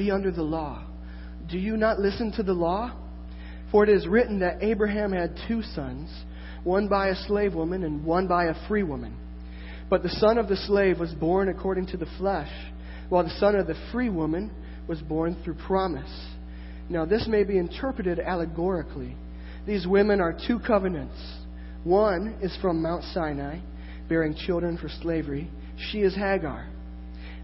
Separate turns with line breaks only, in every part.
be under the law. Do you not listen to the law? For it is written that Abraham had two sons, one by a slave woman and one by a free woman. But the son of the slave was born according to the flesh, while the son of the free woman was born through promise. Now, this may be interpreted allegorically. These women are two covenants. One is from Mount Sinai, bearing children for slavery. She is Hagar.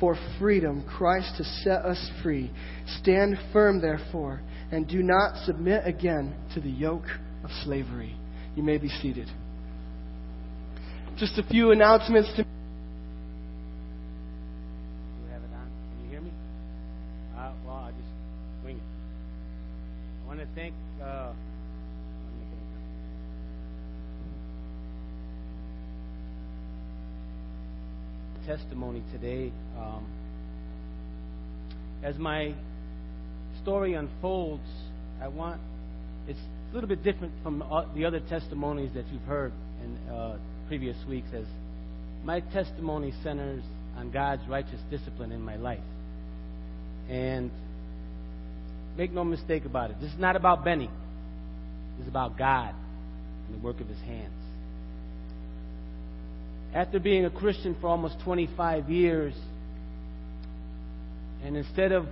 For freedom Christ has set us free. Stand firm, therefore, and do not submit again to the yoke of slavery. You may be seated. Just a few announcements to
have it done hear me uh while I just wing it i want to think uh, testimony today. Um, as my story unfolds, I want it's a little bit different from the other testimonies that you've heard in uh, previous weeks. As my testimony centers on God's righteous discipline in my life, and Make no mistake about it. This is not about Benny. This is about God and the work of his hands. After being a Christian for almost 25 years, and instead of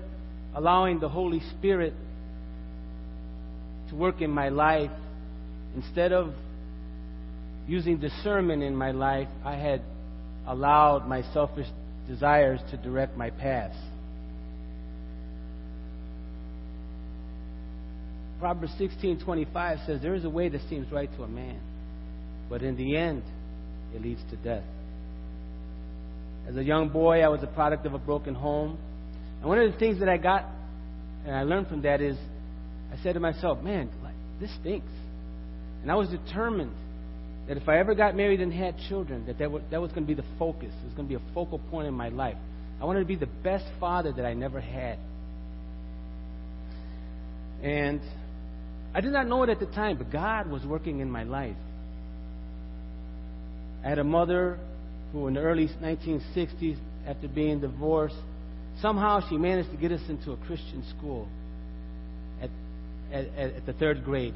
allowing the Holy Spirit to work in my life, instead of using discernment in my life, I had allowed my selfish desires to direct my path. Proverbs 16:25 says there is a way that seems right to a man, but in the end it leads to death. As a young boy, I was a product of a broken home. And one of the things that I got and I learned from that is I said to myself, man, this stinks. And I was determined that if I ever got married and had children, that that, that was going to be the focus. It was going to be a focal point in my life. I wanted to be the best father that I never had. And I did not know it at the time, but God was working in my life. I had a mother who, in the early 1960s, after being divorced, somehow she managed to get us into a Christian school at, at, at the third grade.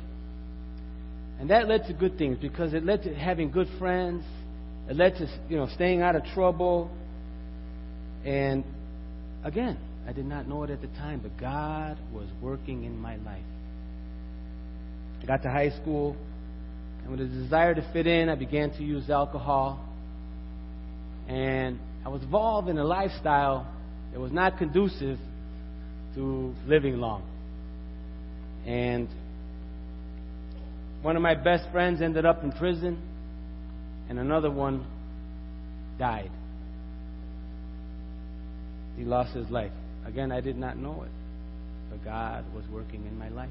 And that led to good things because it led to having good friends. It led to you know staying out of trouble. And again, I did not know it at the time, but God was working in my life. I got to high school, and with a desire to fit in, I began to use alcohol. And I was involved in a lifestyle that was not conducive to living long. And one of my best friends ended up in prison, and another one died. He lost his life. Again, I did not know it, but God was working in my life.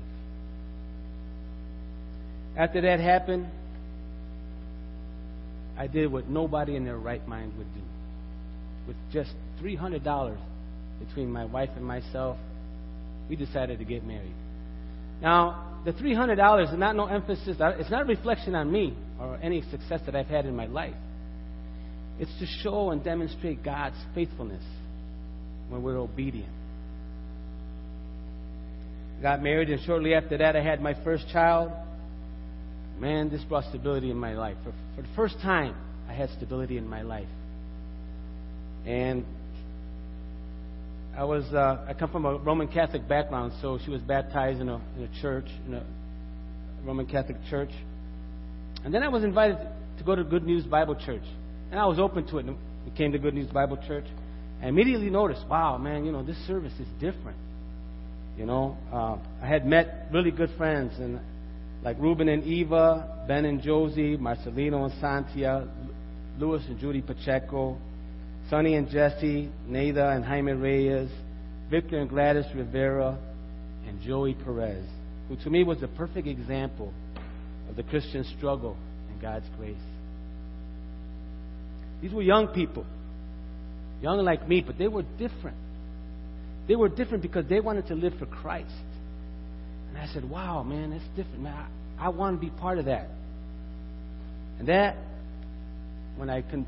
After that happened, I did what nobody in their right mind would do. With just $300 between my wife and myself, we decided to get married. Now, the $300 is not no emphasis, uh, it's not a reflection on me or any success that I've had in my life. It's to show and demonstrate God's faithfulness when we're obedient. Got married, and shortly after that, I had my first child man, this brought stability in my life. For, for the first time, I had stability in my life. And I was uh, I come from a Roman Catholic background, so she was baptized in a, in a church, in a Roman Catholic church. And then I was invited to go to Good News Bible Church, and I was open to it. And we came to Good News Bible Church, and immediately noticed, wow, man, you know this service is different. You know, uh, I had met really good friends, and like Ruben and Eva, Ben and Josie, Marcelino and Santia, Louis and Judy Pacheco, Sonny and Jesse, Nada and Jaime Reyes, Victor and Gladys Rivera, and Joey Perez, who to me was a perfect example of the Christian struggle and God's grace. These were young people, young like me, but they were different. They were different because they wanted to live for Christ. And I said, wow, man, that's different. Man, I, I want to be part of that. And that, when I con-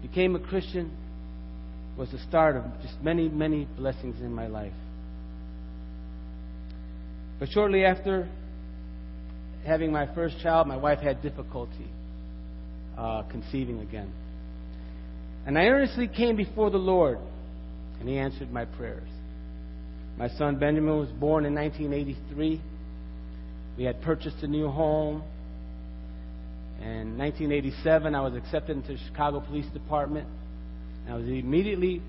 became a Christian, was the start of just many, many blessings in my life. But shortly after having my first child, my wife had difficulty uh, conceiving again. And I earnestly came before the Lord, and He answered my prayers. My son Benjamin was born in 1983. We had purchased a new home. In 1987, I was accepted into the Chicago Police Department. I was immediately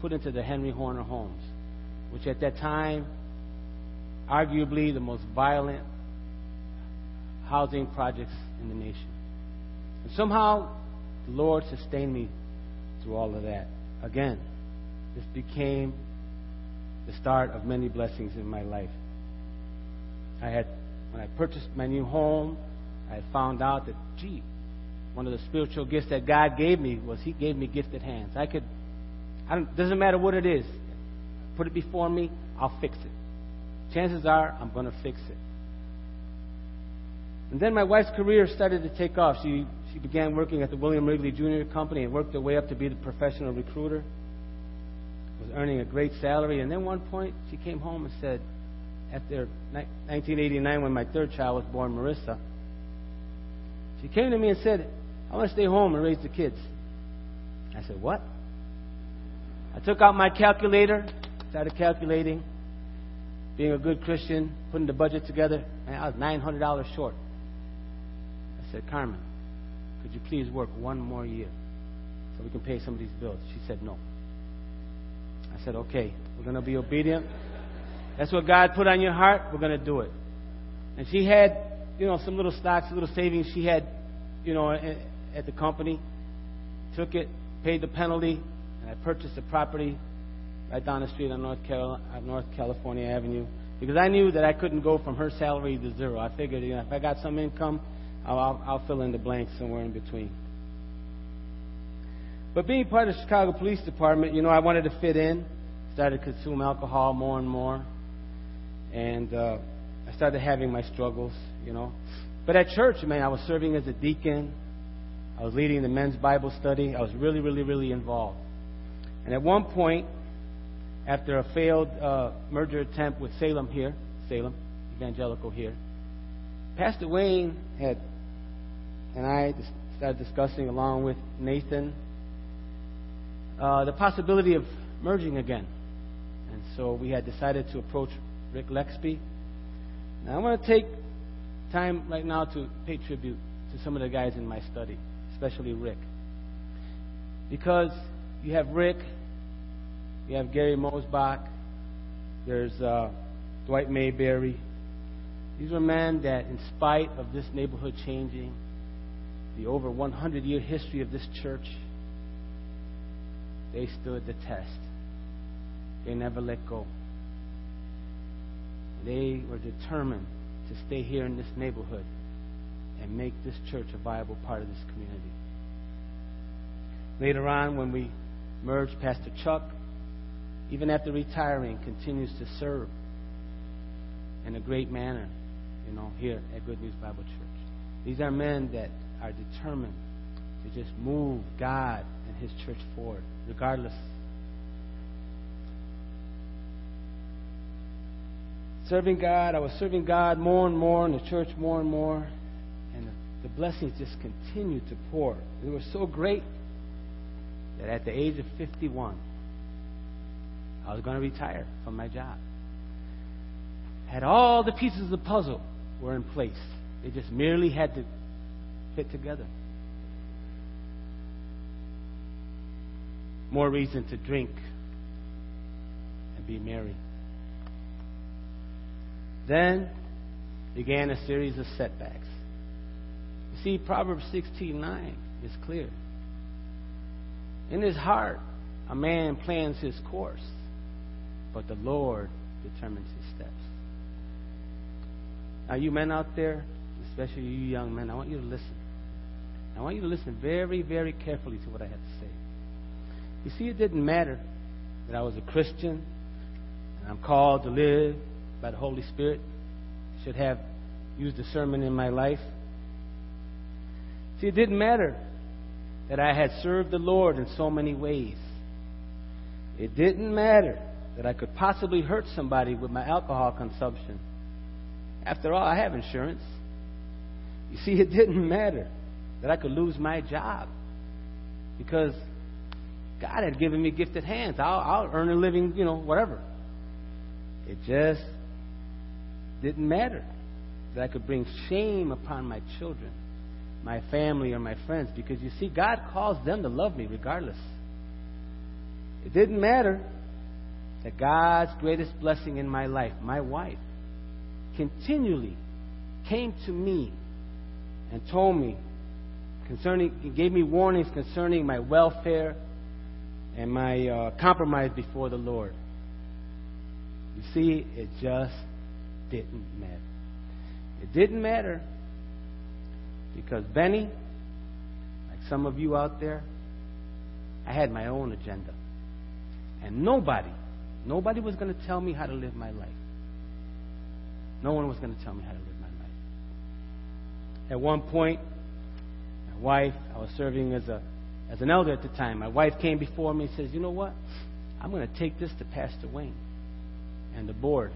put into the Henry Horner Homes, which at that time, arguably the most violent housing projects in the nation. And somehow, the Lord sustained me through all of that. Again, this became the start of many blessings in my life. I had, when I purchased my new home, I found out that, gee, one of the spiritual gifts that God gave me was He gave me gifted hands. I could, I don't, doesn't matter what it is, put it before me, I'll fix it. Chances are I'm going to fix it. And then my wife's career started to take off. She she began working at the William Wrigley Jr. Company and worked her way up to be the professional recruiter. Was earning a great salary, and then one point she came home and said, after 1989, when my third child was born, Marissa, she came to me and said, I want to stay home and raise the kids. I said, What? I took out my calculator, started calculating, being a good Christian, putting the budget together, and I was $900 short. I said, Carmen, could you please work one more year so we can pay some of these bills? She said, No. I said, Okay, we're going to be obedient. That's what God put on your heart. We're going to do it. And she had, you know, some little stocks, little savings she had, you know, at the company, took it, paid the penalty, and I purchased a property right down the street on North, Carolina, uh, North California Avenue because I knew that I couldn't go from her salary to zero. I figured, you know, if I got some income, I'll, I'll fill in the blanks somewhere in between. But being part of the Chicago Police Department, you know, I wanted to fit in. Started to consume alcohol more and more, and uh, I started having my struggles, you know. But at church, man, I was serving as a deacon. I was leading the men's Bible study. I was really, really, really involved. And at one point, after a failed uh, merger attempt with Salem here, Salem Evangelical here, Pastor Wayne had and I started discussing along with Nathan uh, the possibility of merging again. And so we had decided to approach Rick Lexby. Now I want to take time right now to pay tribute to some of the guys in my study especially Rick. Because you have Rick, you have Gary Mosbach, there's uh, Dwight Mayberry. These were men that, in spite of this neighborhood changing, the over 100 year history of this church, they stood the test. They never let go. They were determined to stay here in this neighborhood and make this church a viable part of this community. Later on, when we merged, Pastor Chuck, even after retiring, continues to serve in a great manner, you know, here at Good News Bible Church. These are men that are determined to just move God and His church forward, regardless. Serving God, I was serving God more and more in the church more and more and the blessings just continued to pour. They were so great that at the age of 51, I was going to retire from my job. Had all the pieces of the puzzle were in place. They just merely had to fit together. More reason to drink and be merry. Then began a series of setbacks. You see, Proverbs 16:9 is clear. In his heart, a man plans his course, but the Lord determines his steps. Now, you men out there, especially you young men, I want you to listen. I want you to listen very, very carefully to what I have to say. You see, it didn't matter that I was a Christian and I'm called to live by the Holy Spirit. Should have used the sermon in my life. See, it didn't matter that I had served the Lord in so many ways. It didn't matter that I could possibly hurt somebody with my alcohol consumption. After all, I have insurance. You see, it didn't matter that I could lose my job because God had given me gifted hands. I'll, I'll earn a living, you know, whatever. It just didn't matter that I could bring shame upon my children, my family, or my friends because you see, God calls them to love me regardless. It didn't matter that God's greatest blessing in my life, my wife, continually came to me and told me concerning, gave me warnings concerning my welfare and my uh, compromise before the Lord. You see, it just didn't matter. It didn't matter because Benny, like some of you out there, I had my own agenda. And nobody, nobody was going to tell me how to live my life. No one was going to tell me how to live my life. At one point, my wife. I was serving as a as an elder at the time. My wife came before me and says, "You know what? I'm going to take this to Pastor Wayne and the board."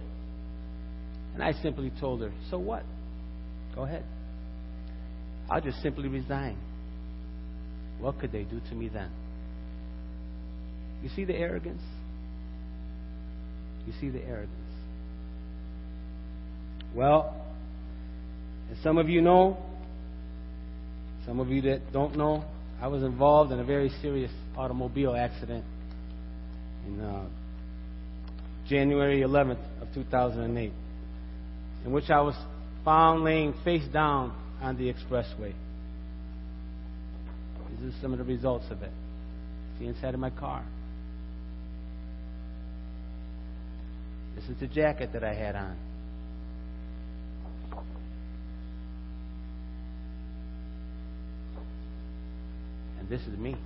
And I simply told her, "So what? Go ahead. I'll just simply resign." What could they do to me then? You see the arrogance? You see the arrogance. Well, as some of you know, some of you that don't know, I was involved in a very serious automobile accident in uh, January 11th of 2008, in which I was found laying face down on the expressway. These are some of the results of it. See inside of my car. This is the jacket that I had on. This is me.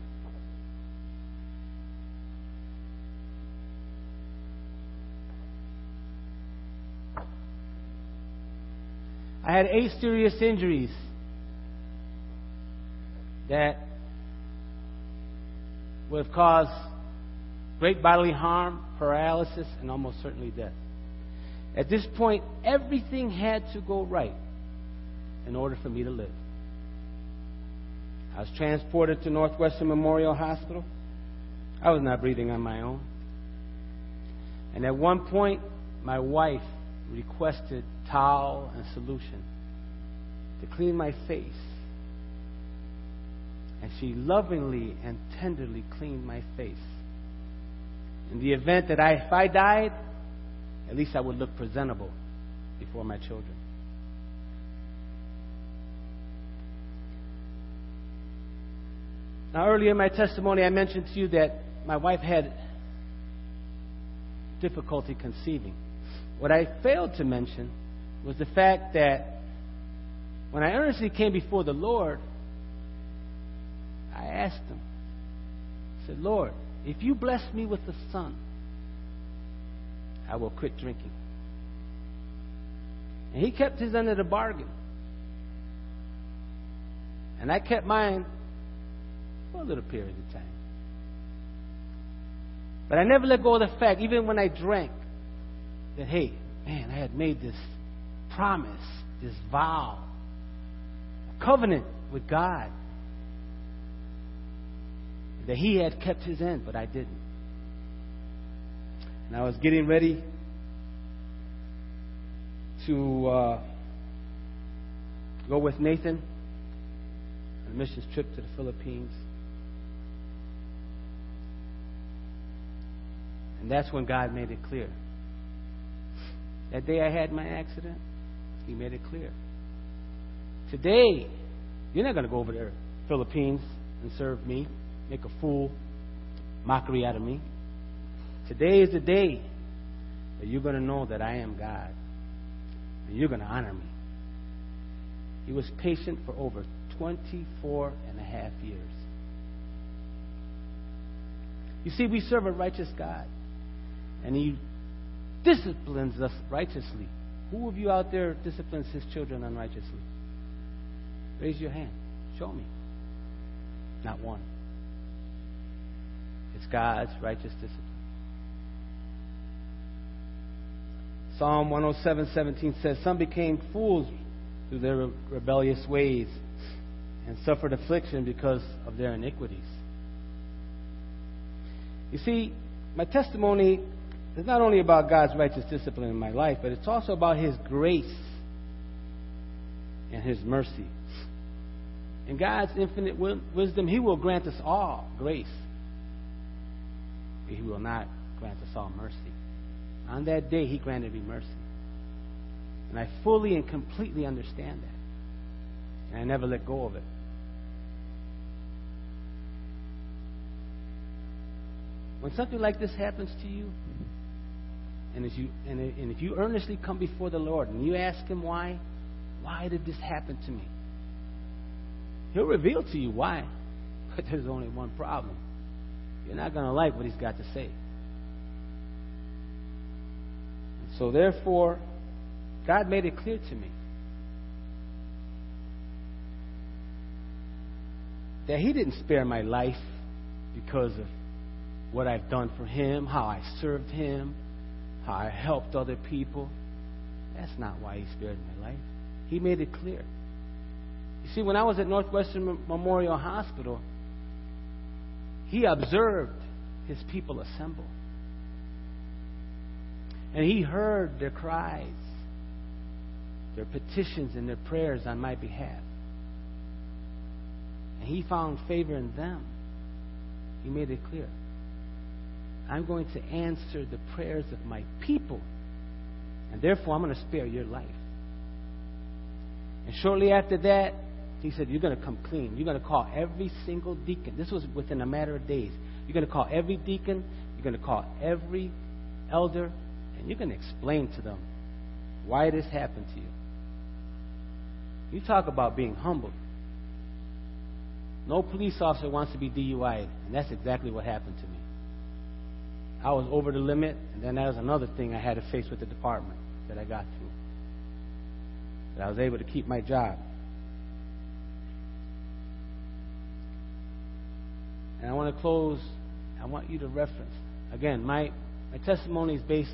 I had eight serious injuries that would have caused great bodily harm, paralysis, and almost certainly death. At this point, everything had to go right in order for me to live. I was transported to Northwestern Memorial Hospital. I was not breathing on my own. And at one point, my wife requested towel and solution to clean my face. And she lovingly and tenderly cleaned my face. In the event that I, if I died, at least I would look presentable before my children. Now, earlier in my testimony, I mentioned to you that my wife had difficulty conceiving. What I failed to mention was the fact that when I earnestly came before the Lord, I asked Him, I said, Lord, if you bless me with a son, I will quit drinking. And He kept His end of the bargain. And I kept mine for a little period of time. But I never let go of the fact, even when I drank, that, hey, man, I had made this promise, this vow, a covenant with God. That He had kept His end, but I didn't. And I was getting ready to uh, go with Nathan on a missions trip to the Philippines. And that's when God made it clear. That day I had my accident, He made it clear. Today, you're not going to go over there, Philippines, and serve me, make a fool, mockery out of me. Today is the day that you're going to know that I am God. And you're going to honor me. He was patient for over 24 and a half years. You see, we serve a righteous God. And He disciplines us righteously. Who of you out there disciplines his children unrighteously? Raise your hand. Show me. Not one. It's God's righteous discipline. Psalm 107:17 says, "Some became fools through their rebellious ways and suffered affliction because of their iniquities." You see, my testimony is not only about God's righteous discipline in my life, but it's also about His grace and His mercy. In God's infinite wisdom, He will grant us all grace, but He will not grant us all mercy. On that day, He granted me mercy. And I fully and completely understand that. And I never let go of it. When something like this happens to you, and, you, and, if you earnestly come before the Lord and you ask Him why, why did this happen to me? He'll reveal to you why. But there's only one problem. You're not going to like what He's got to say. And so, therefore, God made it clear to me that He didn't spare my life because of what I've done for Him, how I served Him, I helped other people. That's not why He spared my life. He made it clear. You see, when I was at Northwestern Memorial Hospital, He observed His people assemble. And He heard their cries, their petitions, and their prayers on my behalf. And He found favor in them. He made it clear. I'm going to answer the prayers of my people. And therefore, I'm going to spare your life. And shortly after that, he said, You're going to come clean. You're going to call every single deacon. This was within a matter of days. You're going to call every deacon. You're going to call every elder. And you're going to explain to them why this happened to you. You talk about being humble. No police officer wants to be DUI, and that's exactly what happened to me. I was over the limit, and then that was another thing I had to face with the department that I got through. But I was able to keep my job. And I want to close, I want you to reference. Again, my, my testimony is based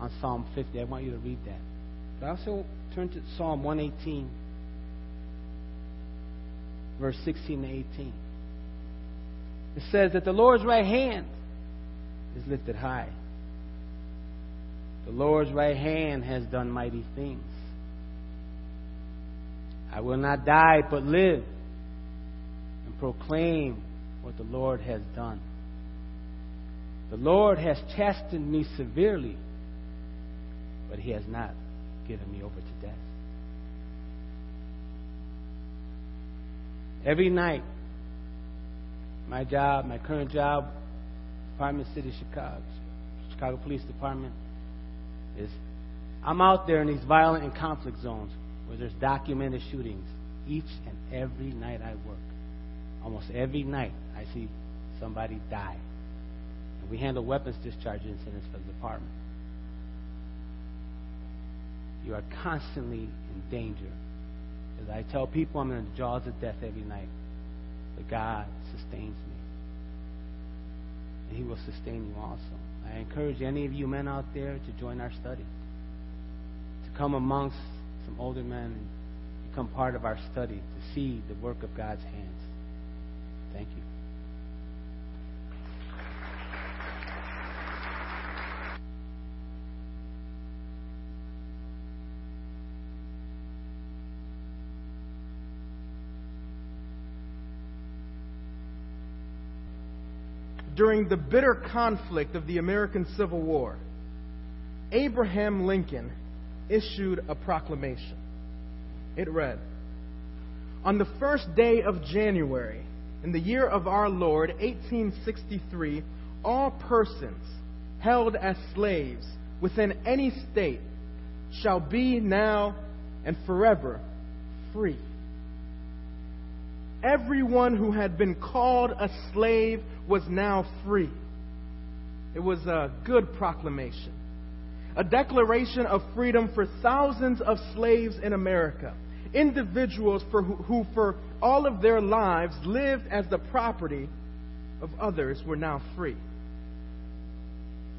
on Psalm 50. I want you to read that. But I also turn to Psalm 118, verse 16 to 18. It says that the Lord's right hand is lifted high. The Lord's right hand has done mighty things. I will not die but live and proclaim what the Lord has done. The Lord has chastened me severely, but He has not given me over to death. Every night, my job, my current job, Department City, Chicago, Chicago Police Department, is I'm out there in these violent and conflict zones where there's documented shootings each and every night I work. Almost every night I see somebody die. And we handle weapons discharge incidents for the department. You are constantly in danger. As I tell people, I'm in the jaws of death every night. But God sustains me. He will sustain you also. I encourage any of you men out there to join our study, to come amongst some older men and become part of our study, to see the work of God's hands. Thank you.
During the bitter conflict of the American Civil War, Abraham Lincoln issued a proclamation. It read On the first day of January, in the year of our Lord, 1863, all persons held as slaves within any state shall be now and forever free. Everyone who had been called a slave was now free. It was a good proclamation, a declaration of freedom for thousands of slaves in America, individuals for who, who, for all of their lives, lived as the property of others were now free.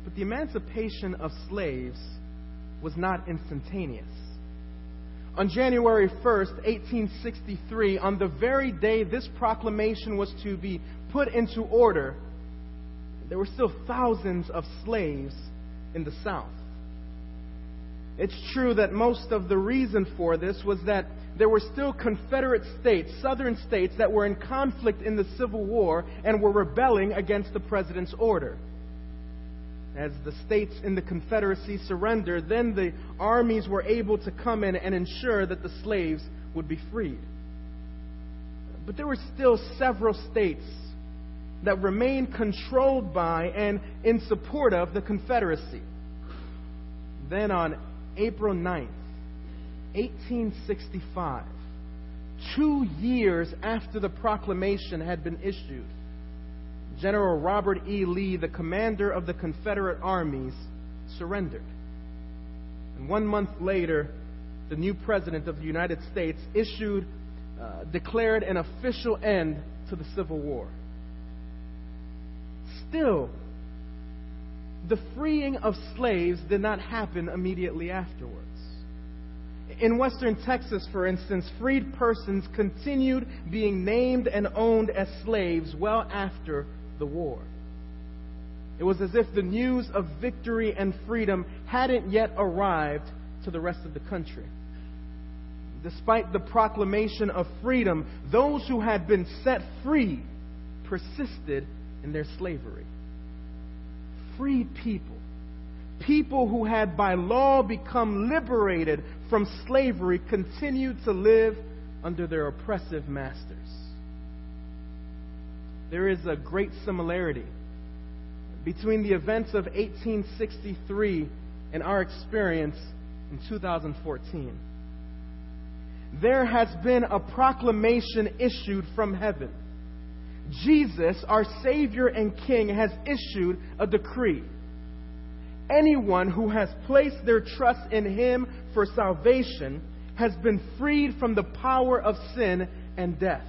But the emancipation of slaves was not instantaneous. On January 1st, 1863, on the very day this proclamation was to be put into order, there were still thousands of slaves in the South. It's true that most of the reason for this was that there were still Confederate states, southern states, that were in conflict in the Civil War and were rebelling against the president's order. As the states in the Confederacy surrendered, then the armies were able to come in and ensure that the slaves would be freed. But there were still several states that remained controlled by and in support of the Confederacy. Then on April 9th, 1865, two years after the proclamation had been issued, General Robert E. Lee, the commander of the Confederate armies, surrendered. And one month later, the new president of the United States issued, uh, declared an official end to the Civil War. Still, the freeing of slaves did not happen immediately afterwards. In western Texas, for instance, freed persons continued being named and owned as slaves well after the war. It was as if the news of victory and freedom hadn't yet arrived to the rest of the country. Despite the proclamation of freedom, those who had been set free persisted in their slavery. Free people, people who had by law become liberated from slavery, continued to live under their oppressive masters there is a great similarity between the events of 1863 and our experience in 2014. There has been a proclamation issued from heaven. Jesus, our Savior and King, has issued a decree. Anyone who has placed their trust in Him for salvation has been freed from the power of sin and death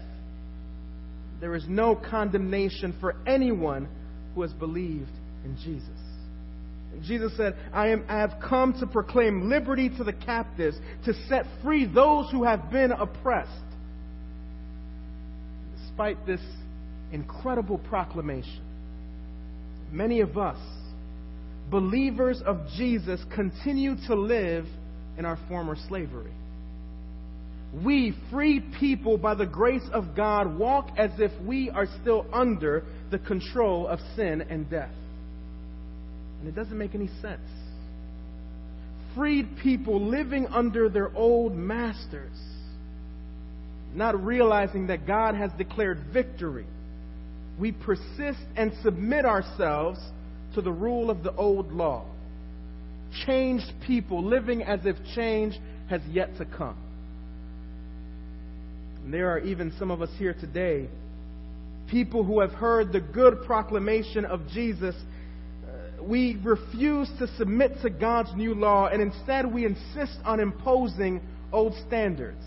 there is no condemnation for anyone who has believed in Jesus. And Jesus said, I, am, I have come to proclaim liberty to the captives, to set free those who have been oppressed. Despite this incredible proclamation, many of us, believers of Jesus, continue to live in our former slavery we, free people by the grace of God, walk as if we are still under the control of sin and death. And it doesn't make any sense. Freed people living under their old masters, not realizing that God has declared victory. We persist and submit ourselves to the rule of the old law. Changed people living as if change has yet to come. And there are even some of us here today, people who have heard the good proclamation of Jesus. Uh, we refuse to submit to God's new law, and instead we insist on imposing old standards.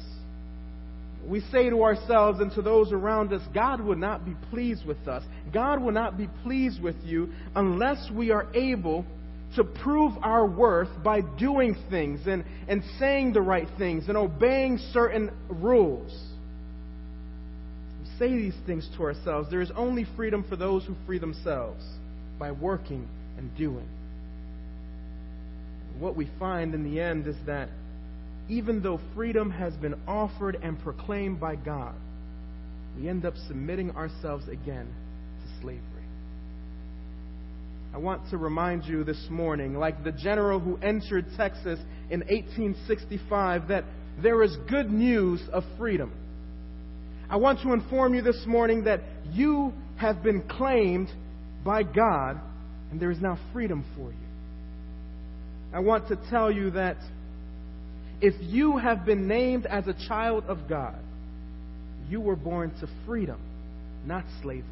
We say to ourselves and to those around us, God would not be pleased with us. God will not be pleased with you unless we are able to prove our worth by doing things and, and saying the right things and obeying certain rules say these things to ourselves. There is only freedom for those who free themselves by working and doing. What we find in the end is that even though freedom has been offered and proclaimed by God, we end up submitting ourselves again to slavery. I want to remind you this morning, like the general who entered Texas in 1865, that there is good news of freedom. I want to inform you this morning that you have been claimed by God and there is now freedom for you. I want to tell you that if you have been named as a child of God, you were born to freedom, not slavery.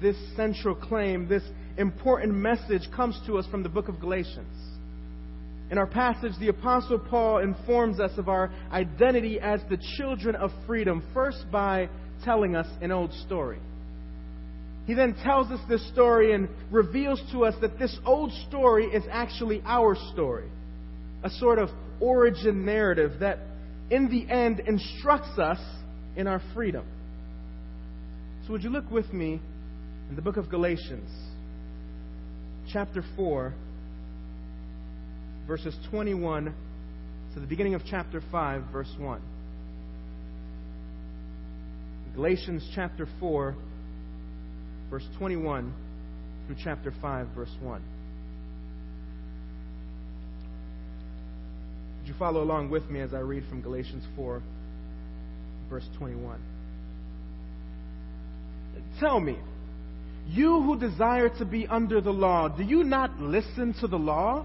This central claim, this important message comes to us from the book of Galatians. In our passage, the Apostle Paul informs us of our identity as the children of freedom, first by telling us an old story. He then tells us this story and reveals to us that this old story is actually our story. A sort of origin narrative that, in the end, instructs us in our freedom. So, would you look with me in the book of Galatians, chapter 4, verses 21 to the beginning of chapter 5, verse 1. Galatians chapter 4, verse 21 through chapter 5, verse 1. Would you follow along with me as I read from Galatians 4, verse 21? Tell me, you who desire to be under the law, do you not listen to the law?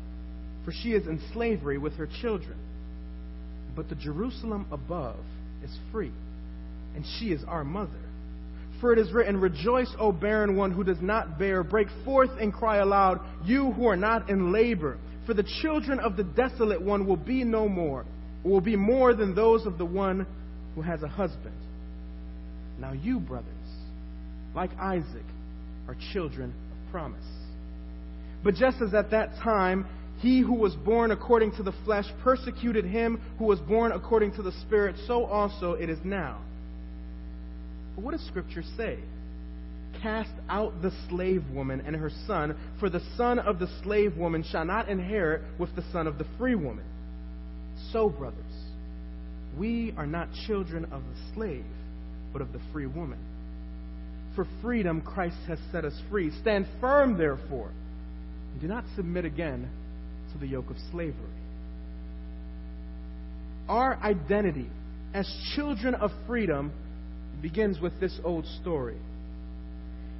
for she is in slavery with her children. But the Jerusalem above is free, and she is our mother. For it is written, Rejoice, O barren one who does not bear. Break forth and cry aloud, you who are not in labor. For the children of the desolate one will be no more, will be more than those of the one who has a husband. Now you, brothers, like Isaac, are children of promise. But just as at that time, he who was born according to the flesh persecuted him who was born according to the Spirit, so also it is now. But what does Scripture say? Cast out the slave woman and her son, for the son of the slave woman shall not inherit with the son of the free woman. So, brothers, we are not children of the slave, but of the free woman. For freedom Christ has set us free. Stand firm, therefore, and do not submit again to the yoke of slavery. Our identity as children of freedom begins with this old story.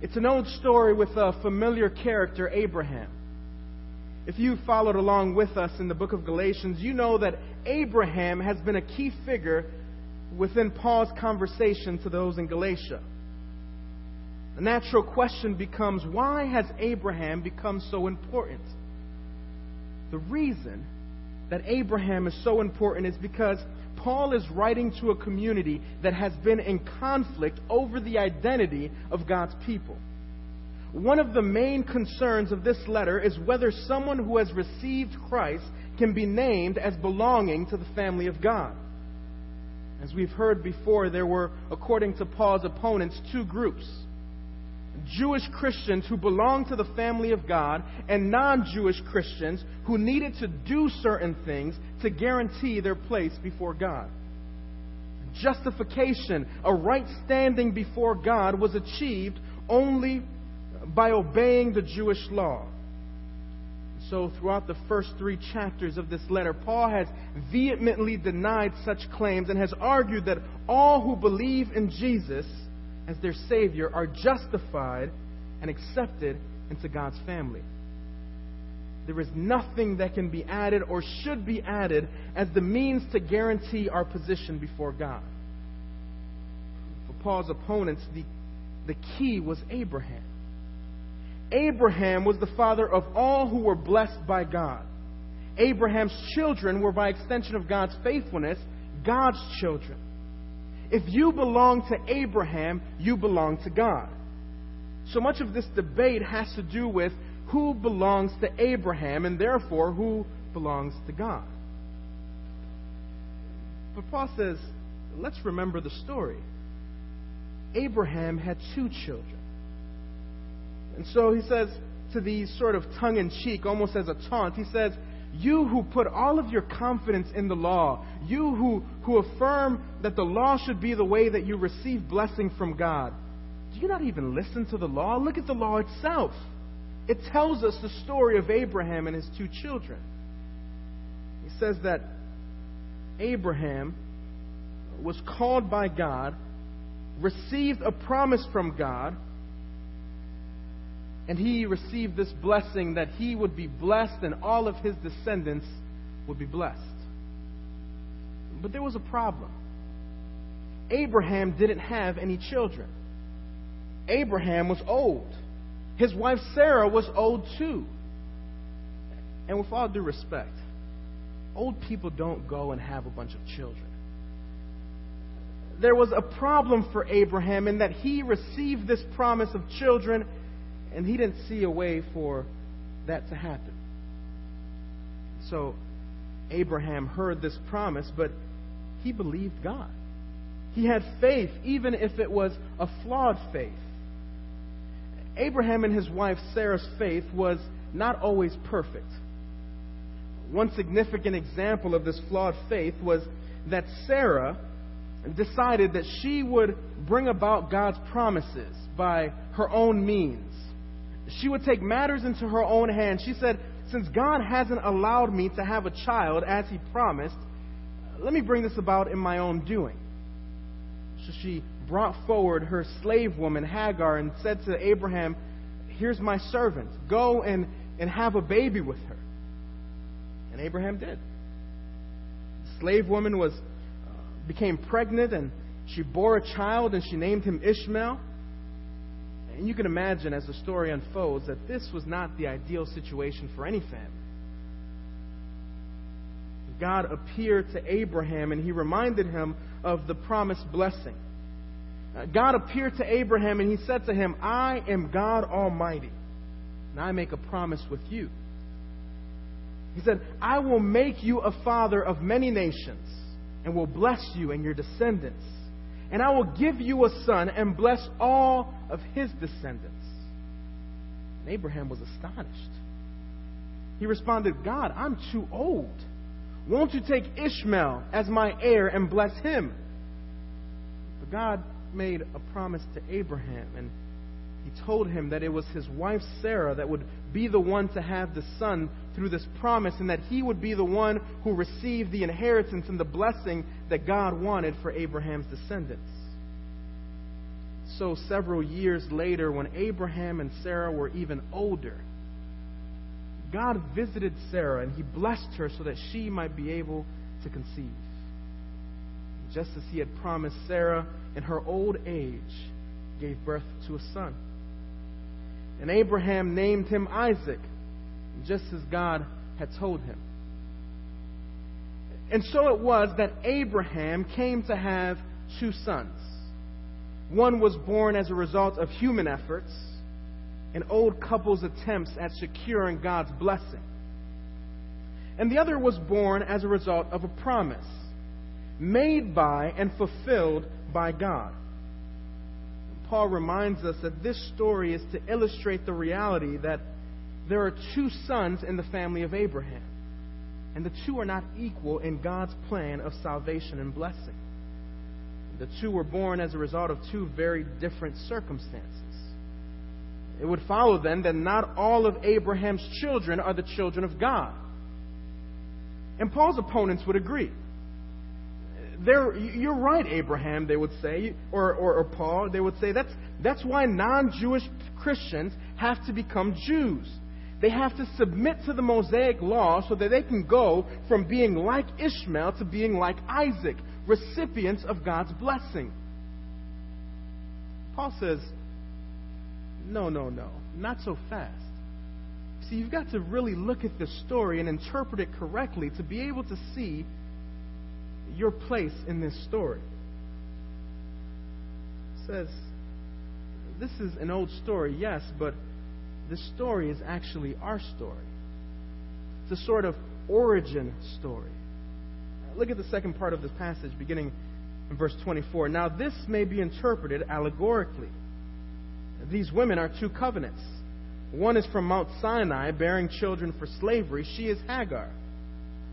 It's an old story with a familiar character, Abraham. If you followed along with us in the book of Galatians, you know that Abraham has been a key figure within Paul's conversation to those in Galatia. The natural question becomes why has Abraham become so important? The reason that Abraham is so important is because Paul is writing to a community that has been in conflict over the identity of God's people. One of the main concerns of this letter is whether someone who has received Christ can be named as belonging to the family of God. As we've heard before, there were, according to Paul's opponents, two groups Jewish Christians who belonged to the family of God and non Jewish Christians who needed to do certain things to guarantee their place before God. Justification, a right standing before God, was achieved only by obeying the Jewish law. So, throughout the first three chapters of this letter, Paul has vehemently denied such claims and has argued that all who believe in Jesus as their Savior are justified and accepted into God's family. There is nothing that can be added or should be added as the means to guarantee our position before God. For Paul's opponents, the, the key was Abraham. Abraham was the father of all who were blessed by God. Abraham's children were, by extension of God's faithfulness, God's children. If you belong to Abraham, you belong to God. So much of this debate has to do with who belongs to Abraham and therefore who belongs to God. But Paul says, let's remember the story. Abraham had two children. And so he says to these sort of tongue in cheek, almost as a taunt, he says, You who put all of your confidence in the law, you who, who affirm that the law should be the way that you receive blessing from God, do you not even listen to the law? Look at the law itself. It tells us the story of Abraham and his two children. He says that Abraham was called by God, received a promise from God, and he received this blessing that he would be blessed and all of his descendants would be blessed. But there was a problem. Abraham didn't have any children. Abraham was old. His wife Sarah was old too. And with all due respect, old people don't go and have a bunch of children. There was a problem for Abraham in that he received this promise of children and he didn't see a way for that to happen. So Abraham heard this promise, but he believed God. He had faith, even if it was a flawed faith. Abraham and his wife Sarah's faith was not always perfect. One significant example of this flawed faith was that Sarah decided that she would bring about God's promises by her own means. She would take matters into her own hands. She said, Since God hasn't allowed me to have a child as He promised, let me bring this about in my own doing. So she brought forward her slave woman, Hagar, and said to Abraham, Here's my servant. Go and, and have a baby with her. And Abraham did. The slave woman was, uh, became pregnant and she bore a child and she named him Ishmael. And you can imagine as the story unfolds that this was not the ideal situation for any family. God appeared to Abraham and he reminded him of the promised blessing. Uh, God appeared to Abraham and he said to him, I am God Almighty, and I make a promise with you. He said, I will make you a father of many nations, and will bless you and your descendants. And I will give you a son and bless all of his descendants. And Abraham was astonished. He responded, God, I'm too old. Won't you take Ishmael as my heir and bless him? But God made a promise to Abraham, and he told him that it was his wife Sarah that would be the one to have the son through this promise, and that he would be the one who received the inheritance and the blessing that God wanted for Abraham's descendants. So, several years later, when Abraham and Sarah were even older, God visited Sarah and he blessed her so that she might be able to conceive. Just as he had promised Sarah in her old age, gave birth to a son. And Abraham named him Isaac, just as God had told him. And so it was that Abraham came to have two sons. One was born as a result of human efforts, an old couple's attempts at securing God's blessing. And the other was born as a result of a promise made by and fulfilled by God. Paul reminds us that this story is to illustrate the reality that there are two sons in the family of Abraham, and the two are not equal in God's plan of salvation and blessing. The two were born as a result of two very different circumstances. It would follow then that not all of Abraham's children are the children of God. And Paul's opponents would agree they're, you're right, Abraham, they would say, or, or, or Paul, they would say, that's, that's why non Jewish Christians have to become Jews. They have to submit to the Mosaic law so that they can go from being like Ishmael to being like Isaac, recipients of God's blessing. Paul says, no, no, no, not so fast. See, you've got to really look at this story and interpret it correctly to be able to see your place in this story. It says, this is an old story, yes, but this story is actually our story. It's a sort of origin story. Look at the second part of this passage, beginning in verse 24. Now, this may be interpreted allegorically. These women are two covenants. One is from Mount Sinai, bearing children for slavery. She is Hagar.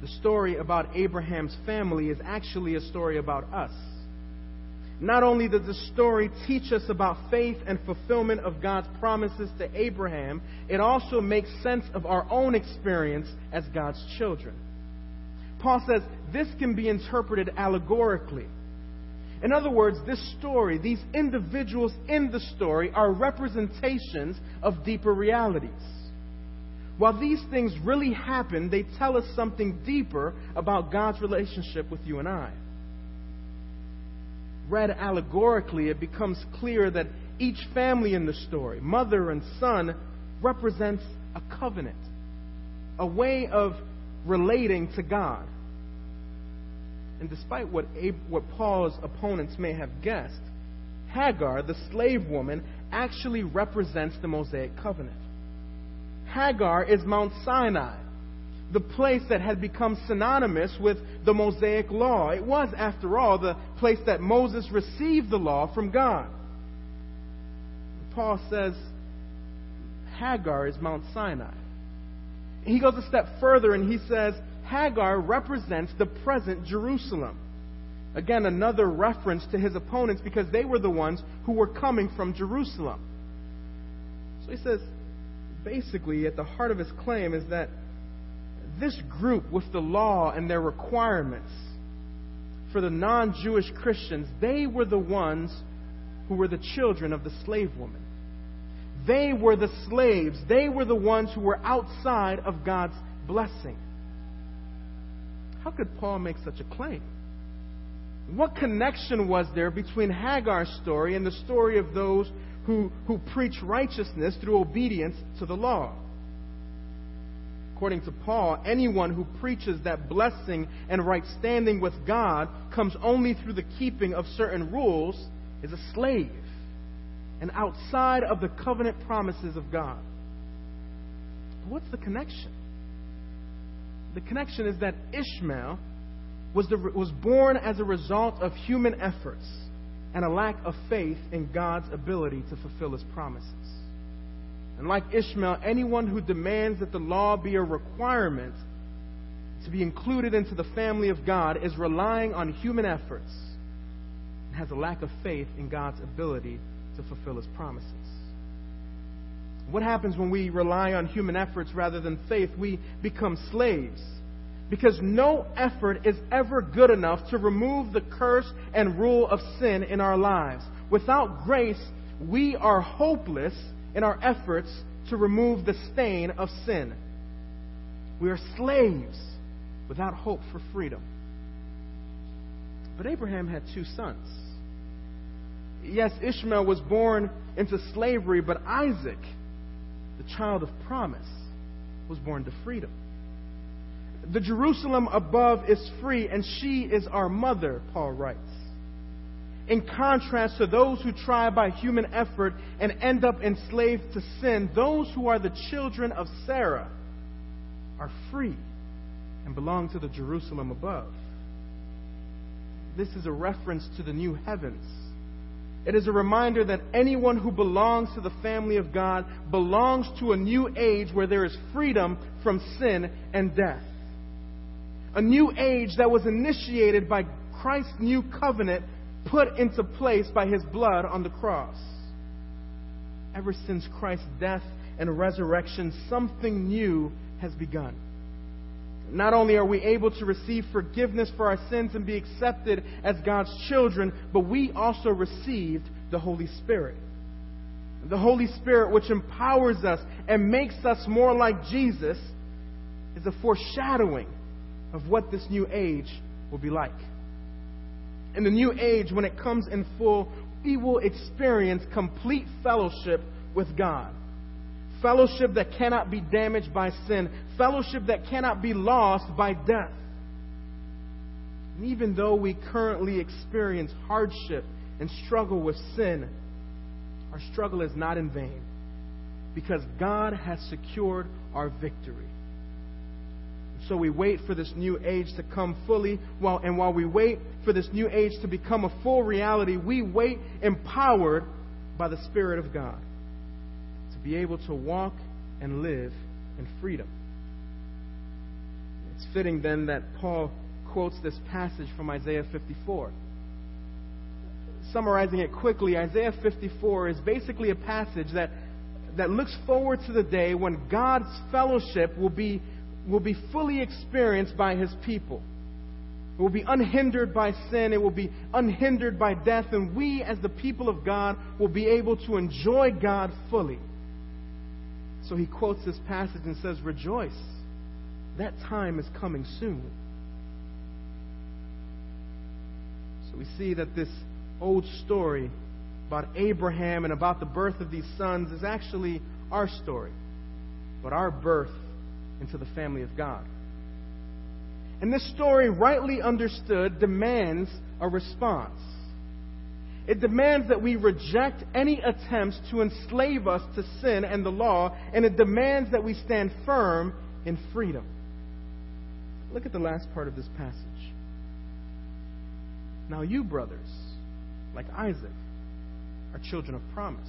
The story about Abraham's family is actually a story about us. Not only does the story teach us about faith and fulfillment of God's promises to Abraham, it also makes sense of our own experience as God's children. Paul says this can be interpreted allegorically. In other words, this story, these individuals in the story, are representations of deeper realities. While these things really happen, they tell us something deeper about God's relationship with you and I read allegorically, it becomes clear that each family in the story, mother and son, represents a covenant, a way of relating to God. And despite what, what Paul's opponents may have guessed, Hagar, the slave woman, actually represents the Mosaic covenant. Hagar is Mount Sinai, the place that had become synonymous with the Mosaic law. It was, after all, the place that Moses received the law from God. Paul says Hagar is Mount Sinai. He goes a step further and he says Hagar represents the present Jerusalem. Again, another reference to his opponents because they were the ones who were coming from Jerusalem. So he says, basically, at the heart of his claim is that this group with the law and their requirements, for the non Jewish Christians, they were the ones who were the children of the slave woman. They were the slaves. They were the ones who were outside of God's blessing. How could Paul make such a claim? What connection was there between Hagar's story and the story of those who, who preach righteousness through obedience to the law? According to Paul, anyone who preaches that blessing and right standing with God comes only through the keeping of certain rules is a slave and outside of the covenant promises of God. But what's the connection? The connection is that Ishmael was, the, was born as a result of human efforts and a lack of faith in God's ability to fulfill his promises. And like Ishmael, anyone who demands that the law be a requirement to be included into the family of God is relying on human efforts and has a lack of faith in God's ability to fulfill his promises. What happens when we rely on human efforts rather than faith? We become slaves. Because no effort is ever good enough to remove the curse and rule of sin in our lives. Without grace, we are hopeless in our efforts to remove the stain of sin. We are slaves without hope for freedom. But Abraham had two sons. Yes, Ishmael was born into slavery, but Isaac, the child of promise, was born to freedom. The Jerusalem above is free, and she is our mother, Paul writes in contrast to those who try by human effort and end up enslaved to sin, those who are the children of Sarah are free and belong to the Jerusalem above. This is a reference to the new heavens. It is a reminder that anyone who belongs to the family of God belongs to a new age where there is freedom from sin and death. A new age that was initiated by Christ's new covenant put into place by his blood on the cross. Ever since Christ's death and resurrection, something new has begun. Not only are we able to receive forgiveness for our sins and be accepted as God's children, but we also received the Holy Spirit. the Holy Spirit, which empowers us and makes us more like Jesus, is a foreshadowing of what this new age will be like. In the new age, when it comes in full, we will experience complete fellowship with God. Fellowship that cannot be damaged by sin. Fellowship that cannot be lost by death. And even though we currently experience hardship and struggle with sin, our struggle is not in vain because God has secured our victory. So we wait for this new age to come fully, while, and while we wait for this new age to become a full reality, we wait empowered by the Spirit of God to be able to walk and live in freedom. It's fitting then that Paul quotes this passage from Isaiah 54. Summarizing it quickly, Isaiah 54 is basically a passage that, that looks forward to the day when God's fellowship will be will be fully experienced by his people. It will be unhindered by sin. It will be unhindered by death. And we, as the people of God, will be able to enjoy God fully. So he quotes this passage and says, Rejoice. That time is coming soon. So we see that this old story about Abraham and about the birth of these sons is actually our story. But our birth into the family of God. And this story, rightly understood, demands a response. It demands that we reject any attempts to enslave us to sin and the law, and it demands that we stand firm in freedom. Look at the last part of this passage. Now, you, brothers, like Isaac, are children of promise.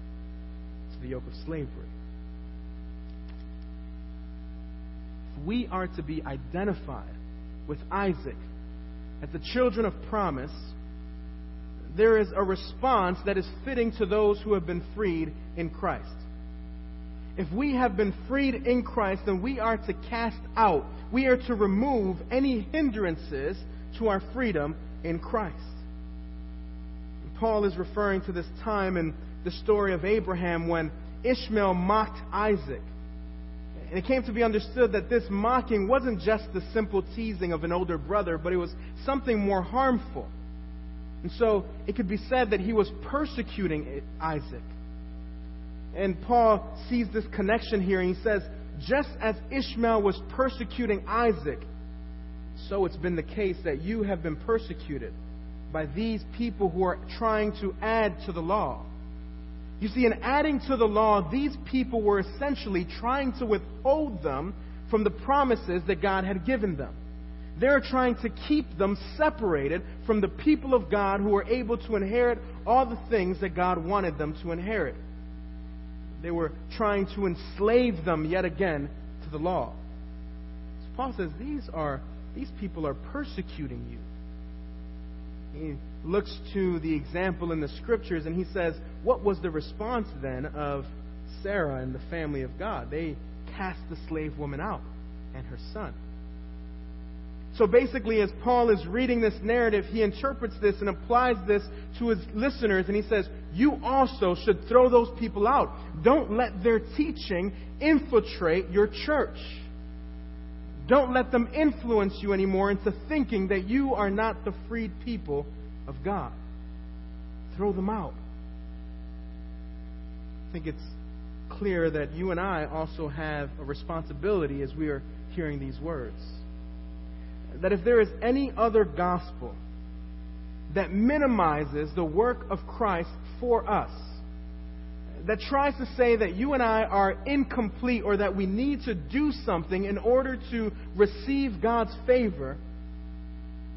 the yoke of slavery. If we are to be identified with Isaac as the children of promise, there is a response that is fitting to those who have been freed in Christ. If we have been freed in Christ, then we are to cast out, we are to remove any hindrances to our freedom in Christ. Paul is referring to this time in the story of Abraham when Ishmael mocked Isaac. And it came to be understood that this mocking wasn't just the simple teasing of an older brother, but it was something more harmful. And so it could be said that he was persecuting Isaac. And Paul sees this connection here, and he says, just as Ishmael was persecuting Isaac, so it's been the case that you have been persecuted by these people who are trying to add to the law. You see, in adding to the law, these people were essentially trying to withhold them from the promises that God had given them. They're trying to keep them separated from the people of God who were able to inherit all the things that God wanted them to inherit. They were trying to enslave them yet again to the law. So Paul says these are these people are persecuting you. Looks to the example in the scriptures and he says, What was the response then of Sarah and the family of God? They cast the slave woman out and her son. So basically, as Paul is reading this narrative, he interprets this and applies this to his listeners, and he says, You also should throw those people out. Don't let their teaching infiltrate your church. Don't let them influence you anymore into thinking that you are not the freed people of God. Throw them out. I think it's clear that you and I also have a responsibility as we are hearing these words. That if there is any other gospel that minimizes the work of Christ for us, that tries to say that you and I are incomplete or that we need to do something in order to receive God's favor,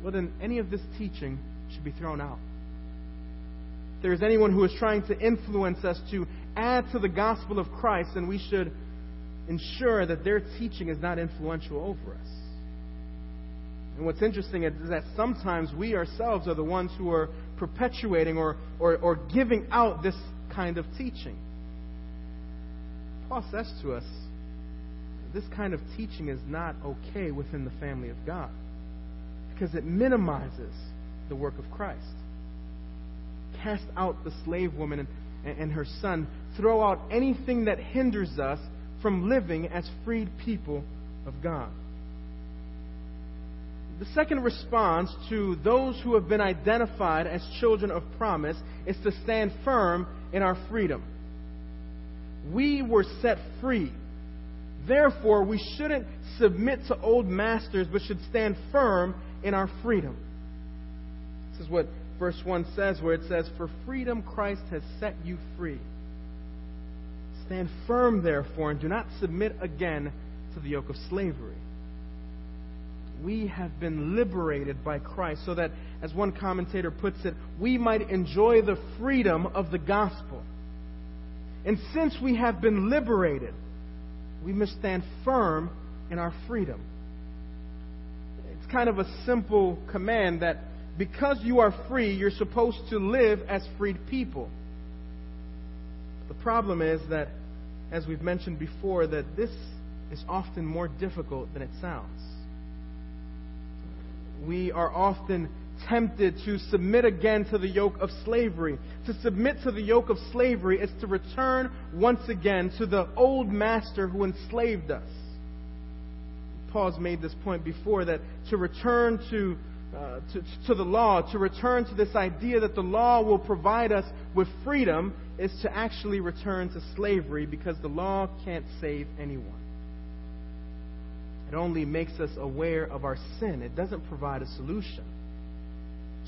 well, then any of this teaching should be thrown out. If there's anyone who is trying to influence us to add to the gospel of Christ, then we should ensure that their teaching is not influential over us. And what's interesting is that sometimes we ourselves are the ones who are perpetuating or, or, or giving out this kind of teaching. Paul says to us, this kind of teaching is not okay within the family of God because it minimizes the work of Christ. Cast out the slave woman and, and her son. Throw out anything that hinders us from living as freed people of God. The second response to those who have been identified as children of promise is to stand firm in our freedom. We were set free. Therefore, we shouldn't submit to old masters, but should stand firm in our freedom. This is what verse 1 says, where it says, For freedom Christ has set you free. Stand firm, therefore, and do not submit again to the yoke of slavery we have been liberated by Christ so that, as one commentator puts it, we might enjoy the freedom of the gospel. And since we have been liberated, we must stand firm in our freedom. It's kind of a simple command that because you are free, you're supposed to live as freed people. The problem is that, as we've mentioned before, that this is often more difficult than it sounds we are often tempted to submit again to the yoke of slavery. To submit to the yoke of slavery is to return once again to the old master who enslaved us. Paul's made this point before that to return to, uh, to, to the law, to return to this idea that the law will provide us with freedom, is to actually return to slavery because the law can't save anyone. It only makes us aware of our sin. It doesn't provide a solution.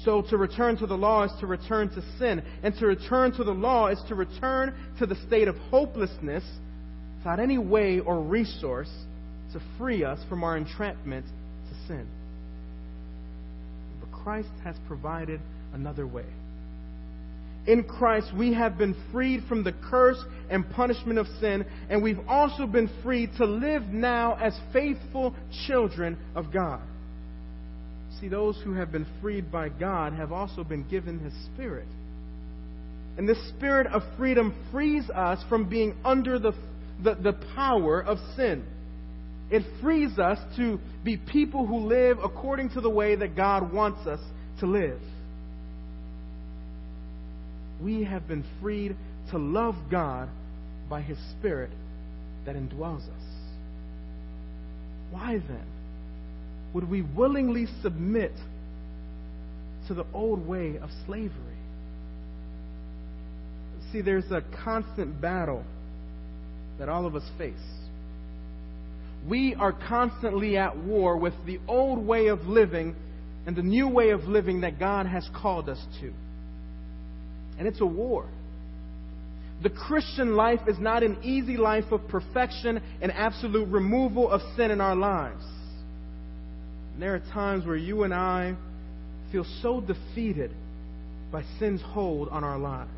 So to return to the law is to return to sin. And to return to the law is to return to the state of hopelessness without any way or resource to free us from our entrapment to sin. Christ has provided another way in Christ, we have been freed from the curse and punishment of sin, and we've also been freed to live now as faithful children of God. See, those who have been freed by God have also been given His Spirit. And this spirit of freedom frees us from being under the, the, the power of sin. It frees us to be people who live according to the way that God wants us to live we have been freed to love God by His Spirit that indwells us. Why then would we willingly submit to the old way of slavery? See, there's a constant battle that all of us face. We are constantly at war with the old way of living and the new way of living that God has called us to. And it's a war. The Christian life is not an easy life of perfection and absolute removal of sin in our lives. And there are times where you and I feel so defeated by sin's hold on our lives.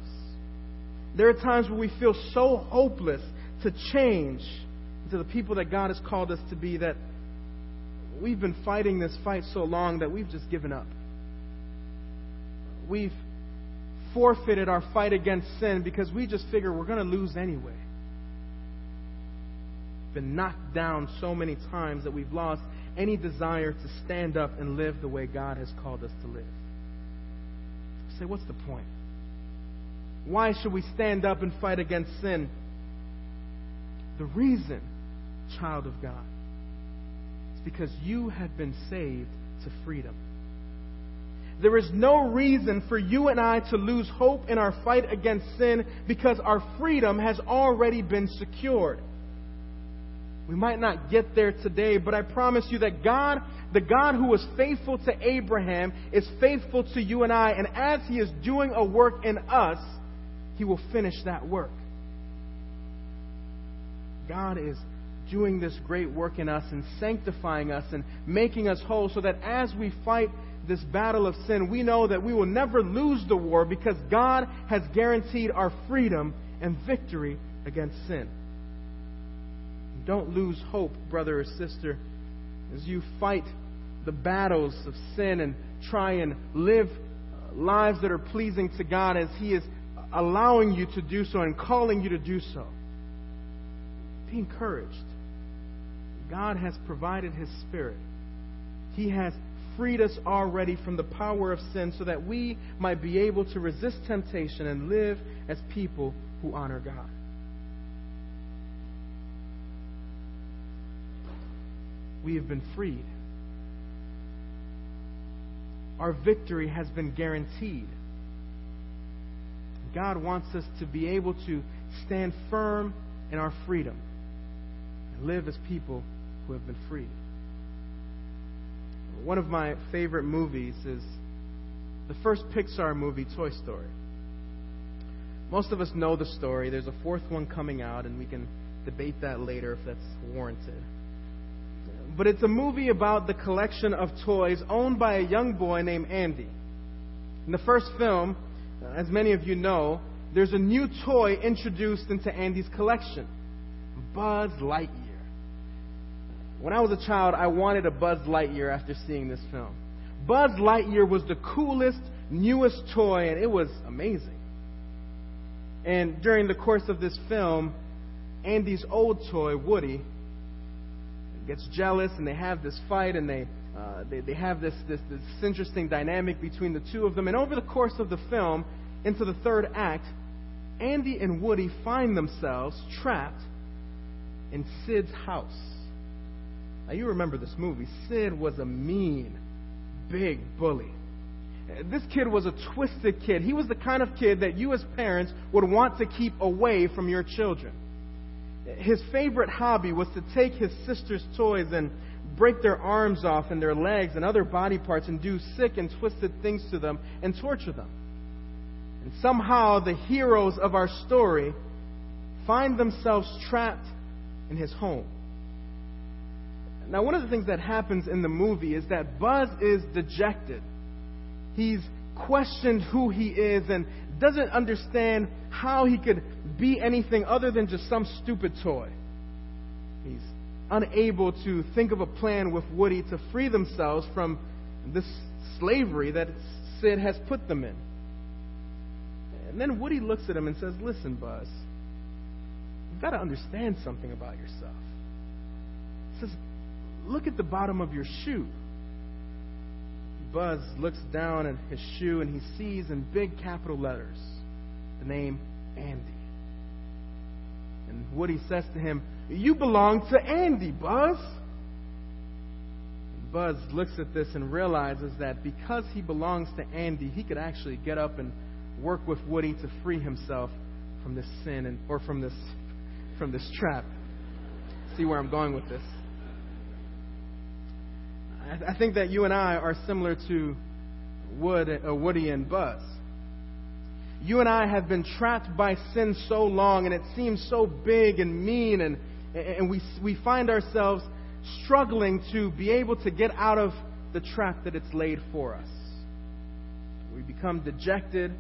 There are times where we feel so hopeless to change to the people that God has called us to be that we've been fighting this fight so long that we've just given up. We've forfeited our fight against sin because we just figure we're going to lose anyway. Been knocked down so many times that we've lost any desire to stand up and live the way God has called us to live. say, what's the point? Why should we stand up and fight against sin? The reason, child of God, It's because you have been saved to freedom. There is no reason for you and I to lose hope in our fight against sin because our freedom has already been secured. We might not get there today, but I promise you that God, the God who was faithful to Abraham, is faithful to you and I, and as He is doing a work in us, He will finish that work. God is doing this great work in us and sanctifying us and making us whole so that as we fight this battle of sin, we know that we will never lose the war because God has guaranteed our freedom and victory against sin. Don't lose hope, brother or sister, as you fight the battles of sin and try and live lives that are pleasing to God as He is allowing you to do so and calling you to do so. Be encouraged. God has provided His Spirit. He has freed us already from the power of sin so that we might be able to resist temptation and live as people who honor God. We have been freed. Our victory has been guaranteed. God wants us to be able to stand firm in our freedom and live as people who have been freed. One of my favorite movies is the first Pixar movie, Toy Story. Most of us know the story. There's a fourth one coming out, and we can debate that later if that's warranted. But it's a movie about the collection of toys owned by a young boy named Andy. In the first film, as many of you know, there's a new toy introduced into Andy's collection Buzz Lightyear. When I was a child, I wanted a Buzz Lightyear after seeing this film. Buzz Lightyear was the coolest, newest toy, and it was amazing. And during the course of this film, Andy's old toy, Woody, gets jealous, and they have this fight, and they uh, they, they have this, this, this interesting dynamic between the two of them. And over the course of the film, into the third act, Andy and Woody find themselves trapped in Sid's house. Now, you remember this movie. Sid was a mean, big bully. This kid was a twisted kid. He was the kind of kid that you, as parents, would want to keep away from your children. His favorite hobby was to take his sister's toys and break their arms off and their legs and other body parts and do sick and twisted things to them and torture them. And somehow the heroes of our story find themselves trapped in his home. Now, one of the things that happens in the movie is that Buzz is dejected. He's questioned who he is and doesn't understand how he could be anything other than just some stupid toy. He's unable to think of a plan with Woody to free themselves from this slavery that Sid has put them in. And then Woody looks at him and says, Listen, Buzz, you've got to understand something about yourself. He says, Look at the bottom of your shoe. Buzz looks down at his shoe and he sees in big capital letters the name Andy. And Woody says to him, You belong to Andy, Buzz. Buzz looks at this and realizes that because he belongs to Andy, he could actually get up and work with Woody to free himself from this sin and or from this from this trap. See where I'm going with this? I, think that you and I are similar to Wood, uh, Woody and Buzz. You and I have been trapped by sin so long, and it seems so big and mean, and, and we, we find ourselves struggling to be able to get out of the trap that it's laid for us. We become dejected,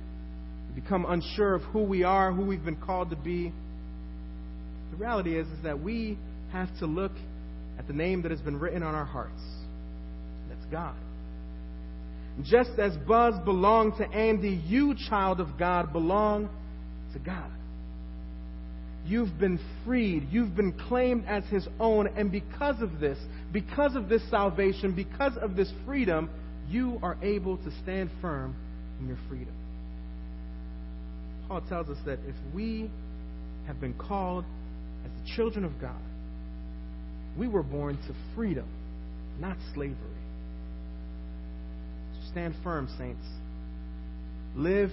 we become unsure of who we are, who we've been called to be. The reality is, is that we have to look at the name that has been written on our hearts. God. Just as Buzz belonged to Andy, you, child of God, belong to God. You've been freed. You've been claimed as His own. And because of this, because of this salvation, because of this freedom, you are able to stand firm in your freedom. Paul tells us that if we have been called as the children of God, we were born to freedom, not slavery. Stand firm, saints. Live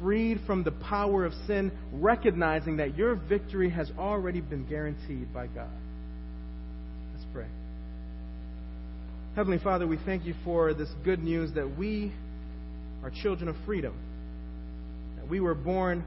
freed from the power of sin, recognizing that your victory has already been guaranteed by God. Let's pray. Heavenly Father, we thank you for this good news that we are children of freedom, that we were born